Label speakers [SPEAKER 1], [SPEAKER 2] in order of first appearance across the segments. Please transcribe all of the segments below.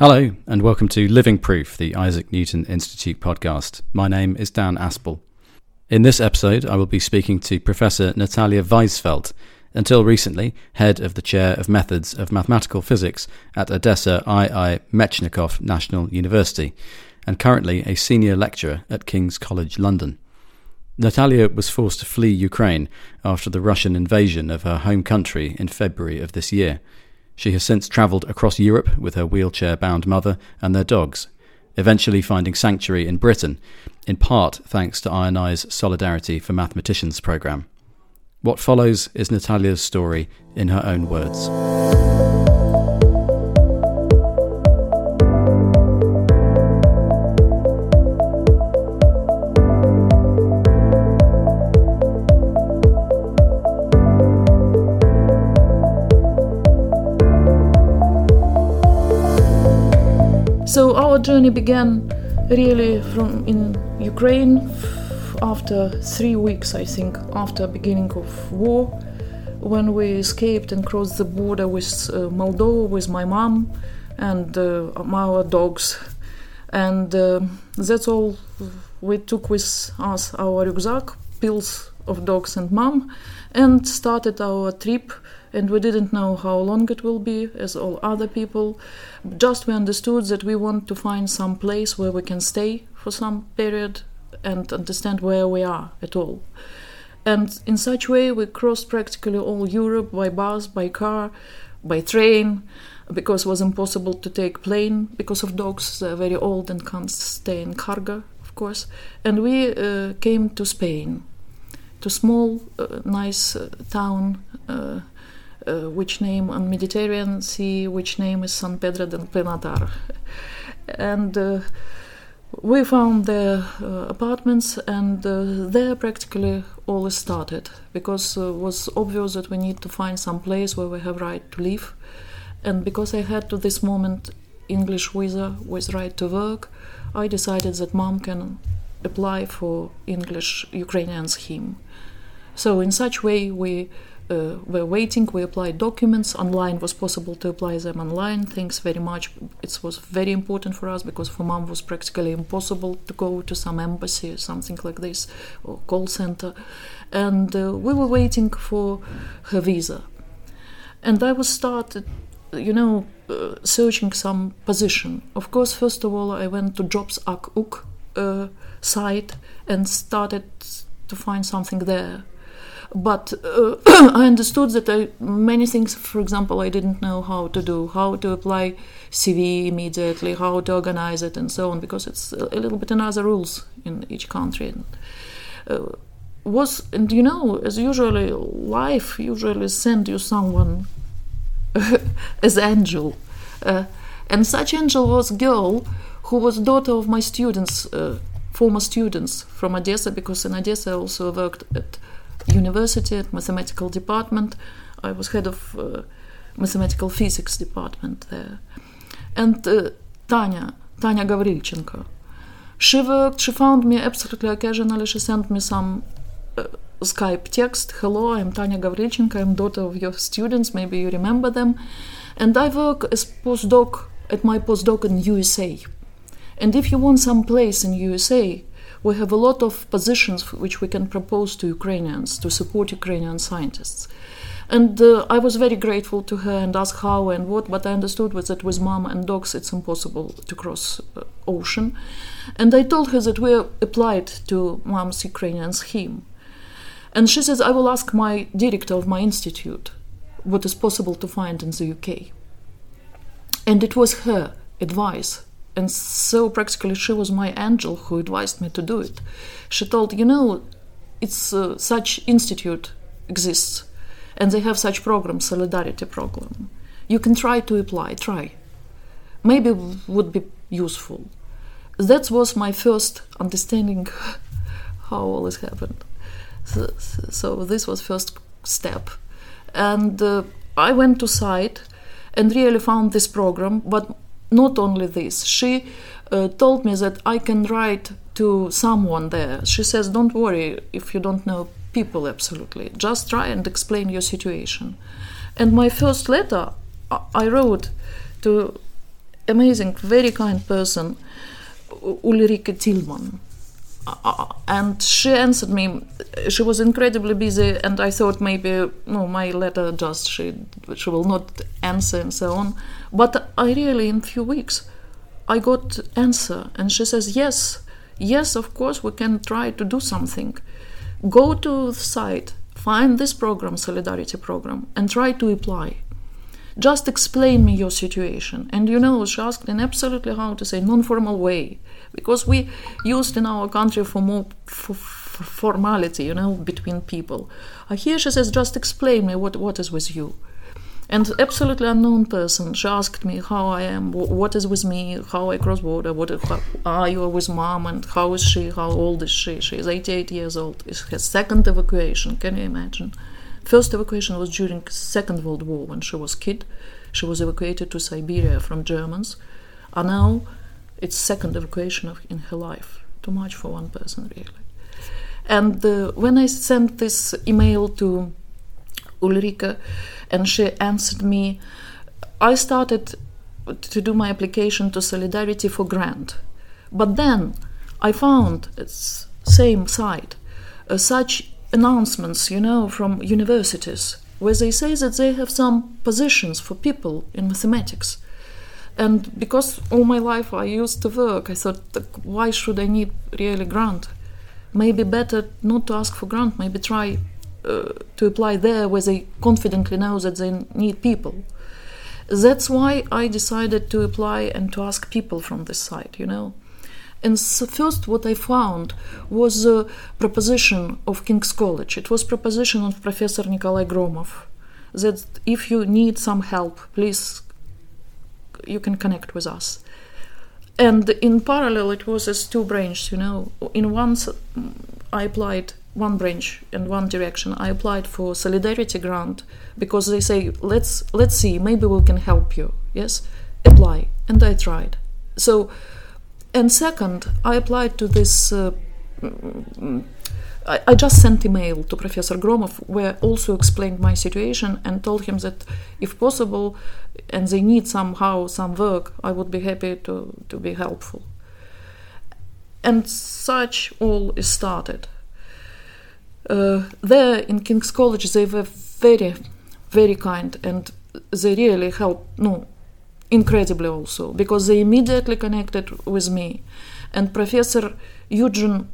[SPEAKER 1] Hello, and welcome to Living Proof, the Isaac Newton Institute podcast. My name is Dan Aspel. In this episode, I will be speaking to Professor Nataliya Vaisfel'd, until recently head of the Chair of Methods of Mathematical Physics at Odessa II Mechnikov National University, and currently a senior lecturer at King's College London. Nataliya was forced to flee Ukraine after the Russian invasion of her home country in February of this year. She has since travelled across Europe with her wheelchair bound mother and their dogs, eventually finding sanctuary in Britain, in part thanks to INI's Solidarity for Mathematicians programme. What follows is Nataliya's story in her own words.
[SPEAKER 2] So our journey began really from in Ukraine after three weeks, I think, after beginning of war, when we escaped and crossed the border with uh, Moldova with my mom and uh, our dogs, and uh, that's all we took with us our rucksack, pills of dogs and mom, and started our trip and we didn't know how long it will be, as all other people. Just we understood that we want to find some place where we can stay for some period and understand where we are at all. And in such way, we crossed practically all Europe by bus, by car, by train, because it was impossible to take plane because of dogs. They're very old and can't stay in cargo, of course. And we uh, came to Spain, to small, uh, nice uh, town uh, uh, which name on Mediterranean Sea, which name is San Pedro del Pinatar. And uh, we found the uh, apartments, and uh, there practically all started because it was obvious that we need to find some place where we have right to live. And because I had to this moment English visa with right to work, I decided that mom can apply for English Ukrainian scheme. So in such way we uh, were waiting. We applied documents online. Was possible to apply them online. Thanks very much. It was very important for us because for mom was practically impossible to go to some embassy or something like this or call center, and uh, we were waiting for her visa. And I was started, you know, uh, searching some position. Of course, first of all, I went to Jobs.uk uh, site and started to find something there but uh, I understood that I, many things, for example, I didn't know how to do, how to apply CV immediately, how to organize it, and so on, because it's a little bit another rules in each country. Uh, was and you know, as usually, life usually send you someone as angel, uh, and such angel was girl who was daughter of my students, uh, former students from Odessa, because in Odessa I also worked at university at mathematical department. I was head of uh, mathematical physics department there. And uh, Tanya, Tanya Gavrilchenko, she worked, she found me absolutely occasionally, she sent me some uh, Skype text. Hello, I'm Tanya Gavrilchenko, I'm daughter of your students, maybe you remember them. And I work as postdoc at my postdoc in USA. And if you want some place in USA, we have a lot of positions which we can propose to Ukrainians to support Ukrainian scientists. And uh, I was very grateful to her and asked how and what, but I understood was that with mom and dogs it's impossible to cross uh, ocean. And I told her that we applied to mom's Ukrainian scheme. And she says, I will ask my director of my institute what is possible to find in the UK. And it was her advice and so practically she was my angel who advised me to do it. She told, you know, it's uh, such institute exists, and they have such program, solidarity program. You can try to apply, try. Maybe would be useful. That was my first understanding how all this happened. So, so this was first step, and uh, I went to site and really found this program, but not only this, she uh, told me that I can write to someone there. She says, Don't worry if you don't know people absolutely, just try and explain your situation. And my first letter I wrote to amazing, very kind person, Ulrike Tillmann. And she answered me. She was incredibly busy, and I thought maybe no, my letter just she she will not answer and so on. But I really, in few weeks, I got answer, and she says yes, yes, of course we can try to do something. Go to the site, find this program, solidarity program, and try to apply just explain me your situation and you know she asked in absolutely how to say non-formal way because we used in our country for more for formality, you know, between people. Uh, here she says, just explain me what, what is with you. And absolutely unknown person, she asked me how I am, what is with me, how I cross border, what how, are you with mom, and how is she, how old is she? She is 88 years old. It's her second evacuation. Can you imagine? First evacuation was during Second World War when she was kid. She was evacuated to Siberia from Germans. And now it's second evacuation of, in her life. Too much for one person, really. And uh, when I sent this email to Ulrike, and she answered me, I started to do my application to Solidarity for grant. But then I found same site uh, such announcements, you know, from universities where they say that they have some positions for people in mathematics. And because all my life I used to work, I thought, why should I need really grant? Maybe better not to ask for grant. Maybe try uh, to apply there where they confidently know that they need people. That's why I decided to apply and to ask people from this side, You know. And so first, what I found was a proposition of King's College. It was proposition of Professor Nikolai Gromov that if you need some help, please you can connect with us. And in parallel, it was as two branches. You know, in one I applied one branch and one direction. I applied for solidarity grant because they say let's let's see maybe we can help you. Yes, apply, and I tried. So, and second, I applied to this. Uh, I, I just sent email to Professor Gromov where also explained my situation and told him that if possible and they need somehow some work, I would be happy to, to be helpful. And such all is started. Uh, there in King's College, they were very, very kind and they really helped, no, incredibly also, because they immediately connected with me. And Professor Eugene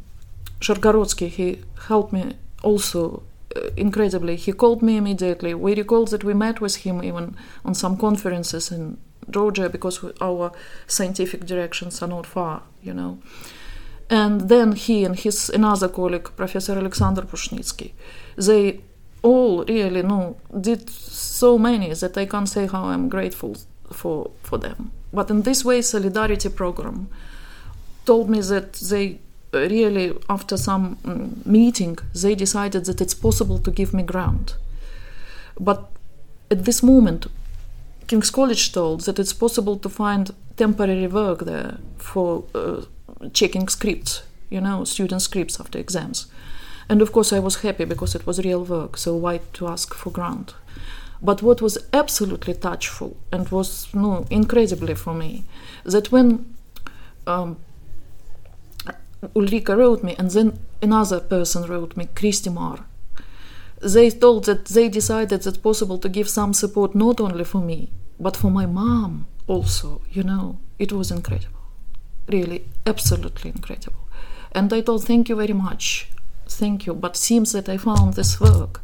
[SPEAKER 2] Shargorodsky, he helped me also uh, incredibly. He called me immediately. We recall that we met with him even on some conferences in Georgia because our scientific directions are not far, you know. And then he and his another colleague, Professor Alexander Pushnitski, they all really know did so many that I can't say how I'm grateful for for them. But in this way, Solidarity program told me that they really after some mm, meeting they decided that it's possible to give me grant but at this moment king's college told that it's possible to find temporary work there for uh, checking scripts you know student scripts after exams. And of course i was happy because it was real work so why to ask for grant but what was absolutely touchful and was no incredibly for me that when um, Ulrike wrote me, and then another person wrote me, Christie Marr. They told that they decided that possible to give some support not only for me, but for my mom also. You know, it was incredible. Really, absolutely incredible. And I told, thank you very much. Thank you. But seems that I found this work.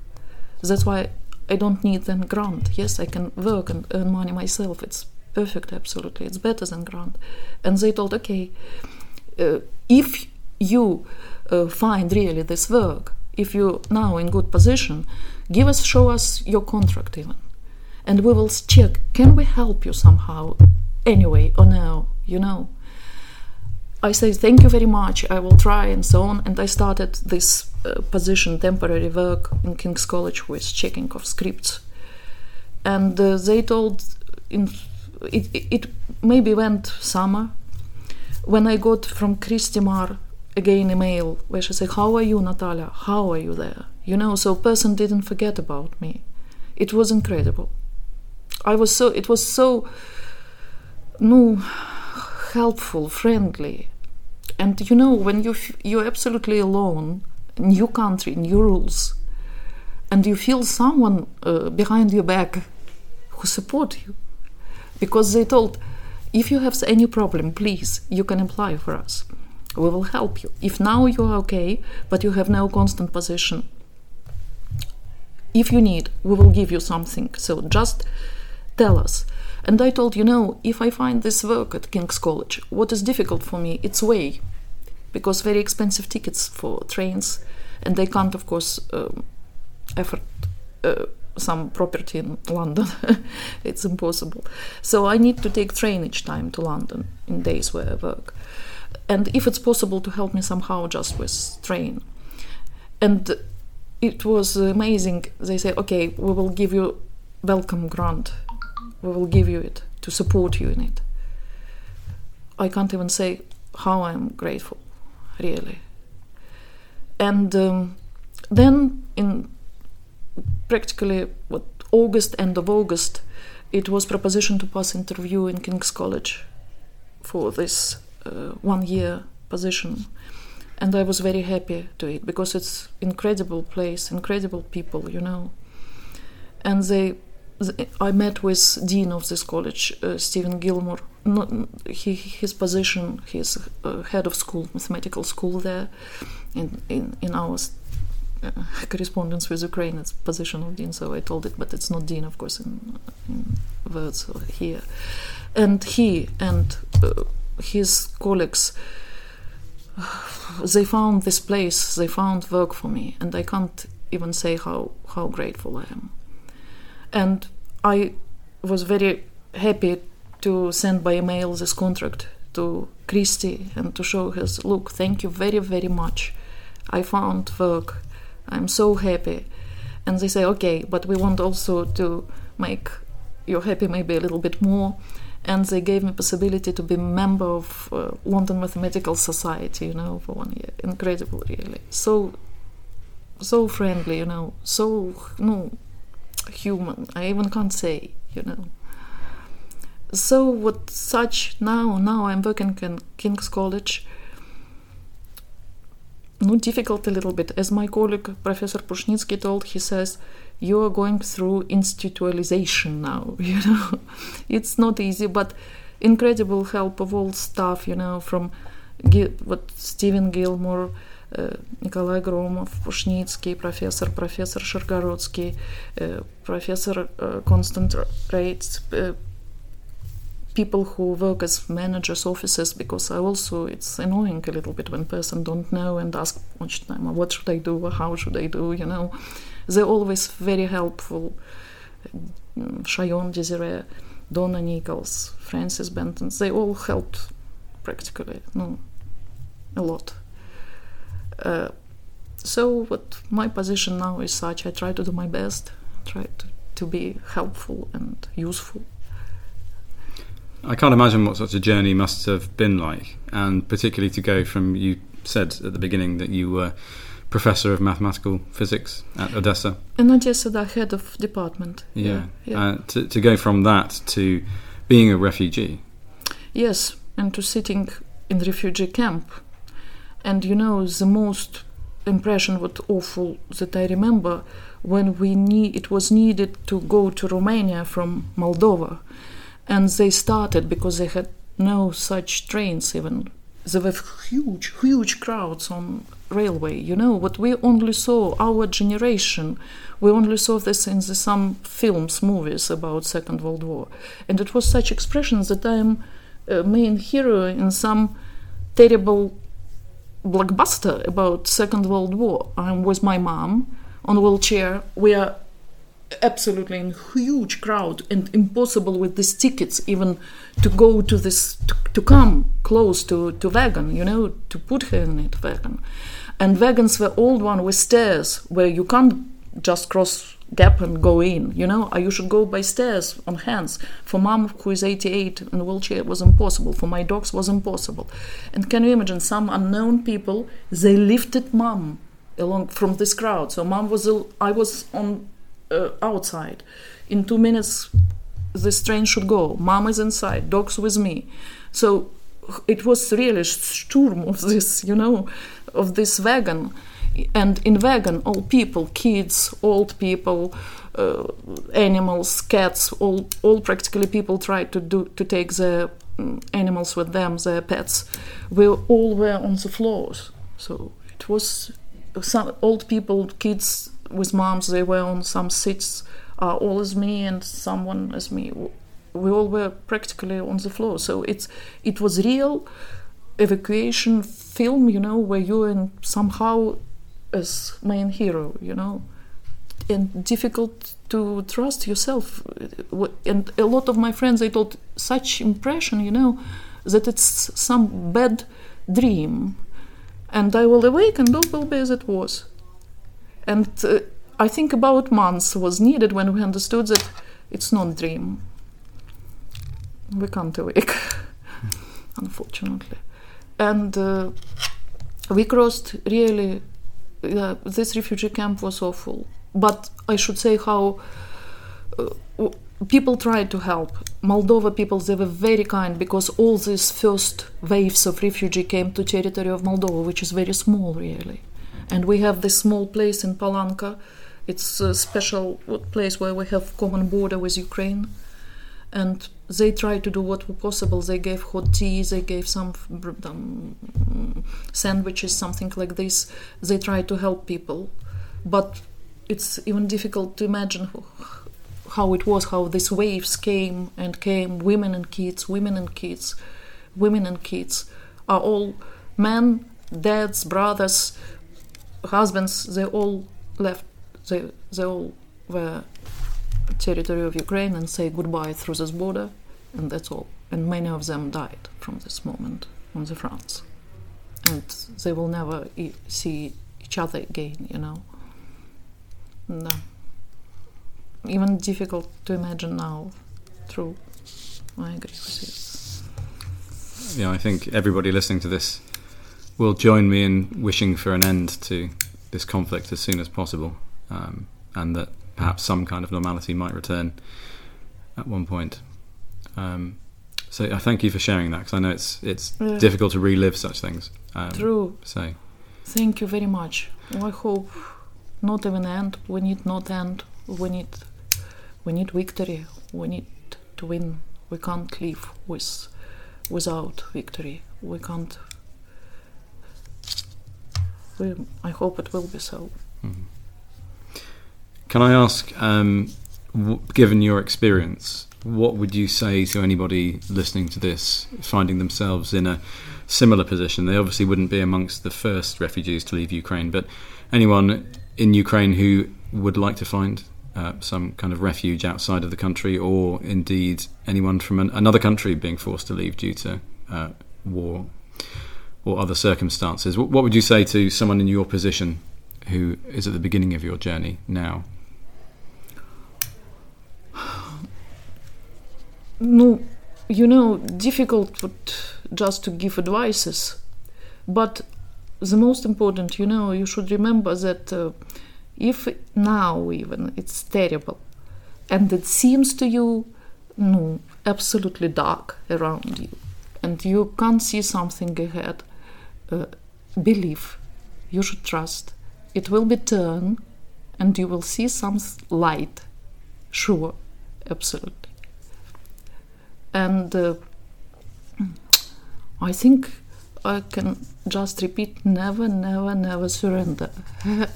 [SPEAKER 2] That's why I don't need then grant. Yes, I can work and earn money myself. It's perfect, absolutely. It's better than grant. And they told, okay, uh, if you uh, find really this work, if you now in good position, give us, show us your contract even, and we will check. Can we help you somehow, anyway, or no? You know. I say thank you very much. I will try and so on. And I started this uh, position, temporary work in King's College with checking of scripts. And uh, they told in it, it, it maybe went summer when I got from Christie Marr again email where she said, How are you, Nataliya? How are you there? You know, so person didn't forget about me. It was incredible. I was so it was so no, helpful, friendly. And you know, when you f- you're absolutely alone, new country, new rules, and you feel someone uh, behind your back who support you, because they told, if you have any problem, please, you can apply for us. We will help you. If now you are okay, but you have no constant position, if you need, we will give you something. So just tell us. And I told you, know, if I find this work at King's College, what is difficult for me, it's way, because very expensive tickets for trains, and they can't, of course, um, afford uh, some property in London. it's impossible. So I need to take train each time to London in days where I work. And if it's possible to help me somehow just with train. And it was amazing. They say, okay, we will give you welcome grant. We will give you it to support you in it. I can't even say how I'm grateful, really. And um, then in practically what August, end of August, it was proposition to pass interview in King's College for this uh, one year position and I was very happy to it because it's incredible place, incredible people, you know. And they, I met with dean of this college, uh, Stephen Gilmore. Not, he, his position, he's uh, head of school, mathematical school there, in in in our uh, correspondence with Ukraine, it's position of dean. So I told it, but it's not dean, of course, in, in words here. And he and uh, his colleagues they found this place, they found work for me, and I can't even say how, how grateful I am. And I was very happy to send by email this contract to Christie and to show her, look, thank you very, very much. I found work. I'm so happy. And they say, okay, but we want also to make you happy maybe a little bit more and they gave me possibility to be member of uh, London Mathematical Society, you know, for one year. Incredible, really. So, so friendly, you know, so no human. I even can't say, you know. So what such now? Now I'm working in King's College. No difficult a little bit, as my colleague Professor Pushnitski told. He says you're going through institutionalization now you know it's not easy but incredible help of all staff you know from what Stephen Gilmore uh, Nikolai Gromov, Pushnitski, Professor, Professor Shargorodsky, uh, Professor uh, Constant uh, people who work as managers, officers, because I also, it's annoying a little bit when person don't know and ask much time, what should I do, how should I do, you know. They're always very helpful. Shayon Desiree, Donna Nichols, Francis Benton, they all helped practically, no, a lot. Uh, so what my position now is such, I try to do my best, try to, to be helpful and useful.
[SPEAKER 1] I can't imagine what such a journey must have been like, and particularly to go from you said at the beginning that you were professor of mathematical physics at Odessa.
[SPEAKER 2] In Odessa, the head of department.
[SPEAKER 1] Yeah, yeah. Uh, to, to go from that to being a refugee.
[SPEAKER 2] Yes, and to sitting in refugee camp. And you know, the most impression what awful that I remember when we need it was needed to go to Romania from Moldova, and they started because they had no such trains even. There were huge, huge crowds on railway. You know, what we only saw, our generation, we only saw this in the, some films, movies about Second World War. And it was such expressions that I am a main hero in some terrible blockbuster about Second World War. I'm with my mom on a wheelchair. We are absolutely in huge crowd and impossible with these tickets even to go to this to, to come close to to wagon you know to put her in it wagon and wagons were old one with stairs where you can't just cross gap and go in you know you should go by stairs on hands for mom who is 88 in a wheelchair was impossible for my dogs was impossible and can you imagine some unknown people they lifted mom along from this crowd so mom was i was on uh, outside in two minutes this train should go. Mom is inside, dogs with me. So it was really storm of this, you know, of this wagon. And in wagon, all people, kids, old people, uh, animals, cats, all, all practically people tried to do to take the mm, animals with them, their pets. We all were on the floors. So it was some old people, kids with moms, they were on some seats, uh, all as me and someone as me. We all were practically on the floor. So it's it was real evacuation film, you know, where you and somehow as main hero, you know, and difficult to trust yourself. And a lot of my friends, they told such impression, you know, that it's some bad dream and I will awake and all will be as it was. And uh, I think about months was needed when we understood that it's not dream. We can't awake, unfortunately. And uh, we crossed really, uh, this refugee camp was awful. But I should say how uh, people tried to help. Moldova people, they were very kind because all these first waves of refugee came to territory of Moldova, which is very small, really. And we have this small place in Palanka. It's a special place where we have common border with Ukraine. And they tried to do what was possible. They gave hot tea, they gave some um, sandwiches, something like this. They tried to help people. But it's even difficult to imagine how it was, how these waves came and came, women and kids, women and kids, women and kids are all men, dads, brothers, husbands, they all left, they, they all were territory of Ukraine and say goodbye through this border, and that's all. And many of them died from this moment on the fronts. And they will never e- see each other again, you know. No even difficult to imagine now. True, I agree with
[SPEAKER 1] you. Yeah, I think everybody listening to this will join me in wishing for an end to this conflict as soon as possible, um, and that perhaps some kind of normality might return at one point. Um, so I thank you for sharing that because I know it's it's yeah. difficult to relive such things.
[SPEAKER 2] Um, True.
[SPEAKER 1] So,
[SPEAKER 2] thank you very much. I hope not even end. We need not end. We need we need victory. We need to win. We can't live with without victory. We can't. We, I hope it will be so. Mm.
[SPEAKER 1] Can I ask, um, w- given your experience, what would you say to anybody listening to this, finding themselves in a similar position? They obviously wouldn't be amongst the first refugees to leave Ukraine, but anyone in Ukraine who would like to find uh, some kind of refuge outside of the country, or indeed anyone from an, another country being forced to leave due to uh, war or other circumstances. What, what would you say to someone in your position who is at the beginning of your journey now?
[SPEAKER 2] No, you know, difficult just to give advices, but the most important, you know, you should remember that. Uh, if now even it's terrible and it seems to you no absolutely dark around you and you can't see something ahead uh, believe you should trust. It will be turned and you will see some light. Sure absolutely and uh, i think i can just repeat never never never surrender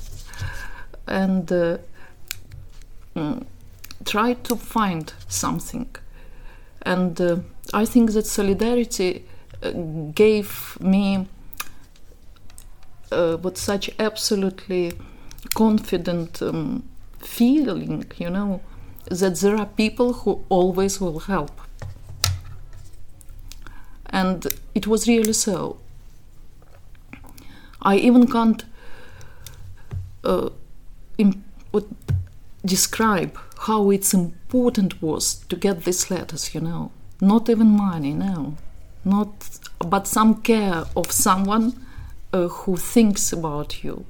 [SPEAKER 2] and uh, mm, try to find something. And uh, I think that solidarity uh, gave me uh, such absolutely confident um, feeling, you know, that there are people who always will help. And it was really so. I even can't uh, would describe how it's important was to get these letters, you know. Not even money, no. Not, but some care of someone uh, who thinks about you,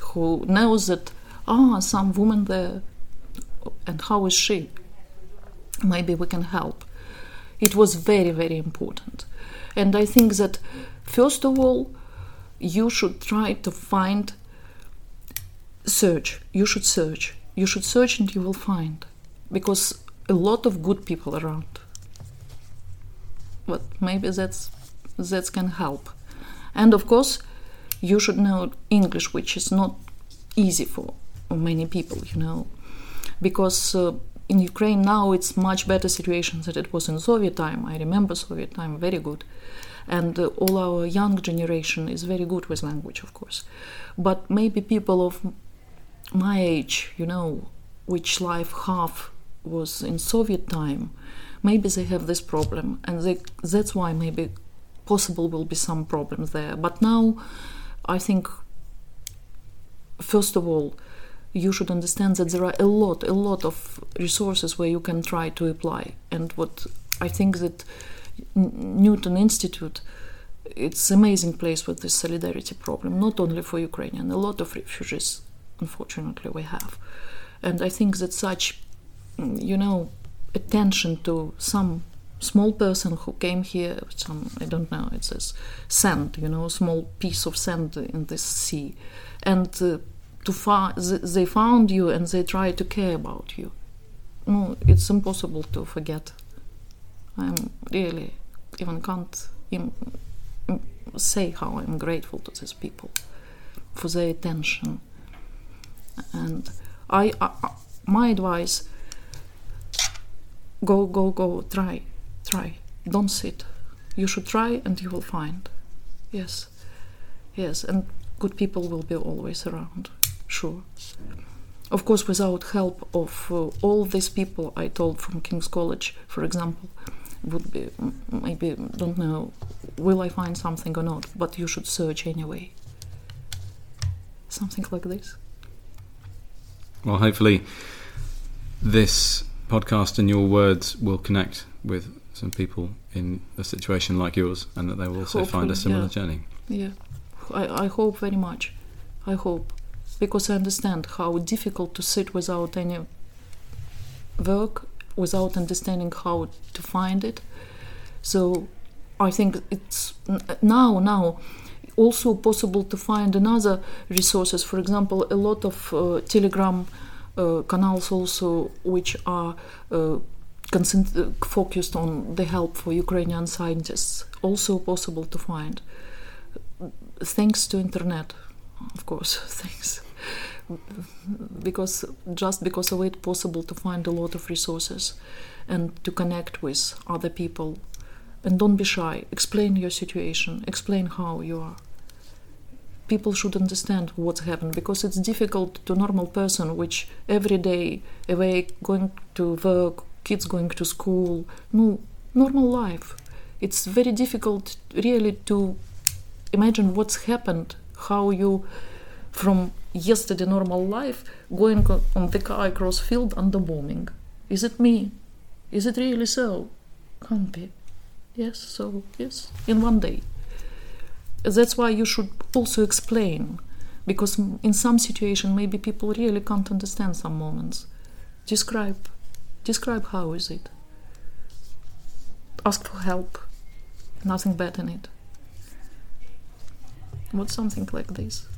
[SPEAKER 2] who knows that, ah, oh, some woman there, and how is she? maybe we can help. It was very, very important. And I think that, first of all, you should try to find, search. You should search. You should search and you will find. Because a lot of good people around. But maybe that's that can help. And of course, you should know English, which is not easy for many people, you know, because uh, in Ukraine now it's much better situation than it was in Soviet time. I remember Soviet time very good, and uh, all our young generation is very good with language, of course. But maybe people of my age, you know, which life half was in Soviet time, maybe they have this problem, and they, that's why maybe possible will be some problems there. But now, I think, first of all, you should understand that there are a lot, a lot of resources where you can try to apply. And what I think that Newton Institute, it's amazing place with this solidarity problem, not only for Ukrainian, a lot of refugees, unfortunately, we have. And I think that such, you know, attention to some small person who came here, some, I don't know, it says sand, you know, a small piece of sand in this sea. And uh, to find, they found you and they try to care about you. No, it's impossible to forget. I'm really even can't even say how I'm grateful to these people for their attention. And I, I my advice: go, go, go, try, try. Don't sit. You should try, and you will find. Yes, yes, and good people will be always around sure. Of course, without help of uh, all these people I told from King's College, for example, would be maybe don't know will I find something or not, but you should search anyway. Something like this.
[SPEAKER 1] Well, hopefully, this podcast and your words will connect with some people in a situation like yours, and that they will also Hopefully, find a similar
[SPEAKER 2] yeah.
[SPEAKER 1] journey.
[SPEAKER 2] Yeah, I, I hope very much. I hope because I understand how difficult to sit without any work, without understanding how to find it. So I think it's now now also possible to find another resources. For example, a lot of uh, Telegram uh, canals also which are uh, concent- focused on the help for Ukrainian scientists. Also possible to find thanks to internet, of course. Thanks because just because of it possible to find a lot of resources and to connect with other people. And don't be shy. Explain your situation. Explain how you are. People should understand what's happened because it's difficult to normal person which every day awake going to work kids going to school no normal life. It's very difficult really to imagine what's happened how you from yesterday normal life going on the car across field under bombing. Is it me? Is it really so? Can't be. Yes, so yes, in one day. That's why you should also explain, because in some situation maybe people really can't understand some moments. Describe, describe how is it. Ask for help. Nothing bad in it. What something like this.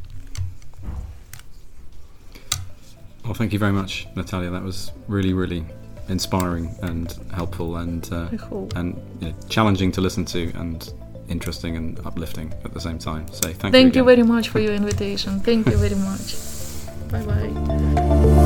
[SPEAKER 1] Well, thank you very much, Nataliya. That was really, really inspiring and helpful and uh, and you know, challenging to listen to and interesting and uplifting at the same time. So thank,
[SPEAKER 2] thank
[SPEAKER 1] you.
[SPEAKER 2] you very much for your invitation. Thank you very much. bye bye.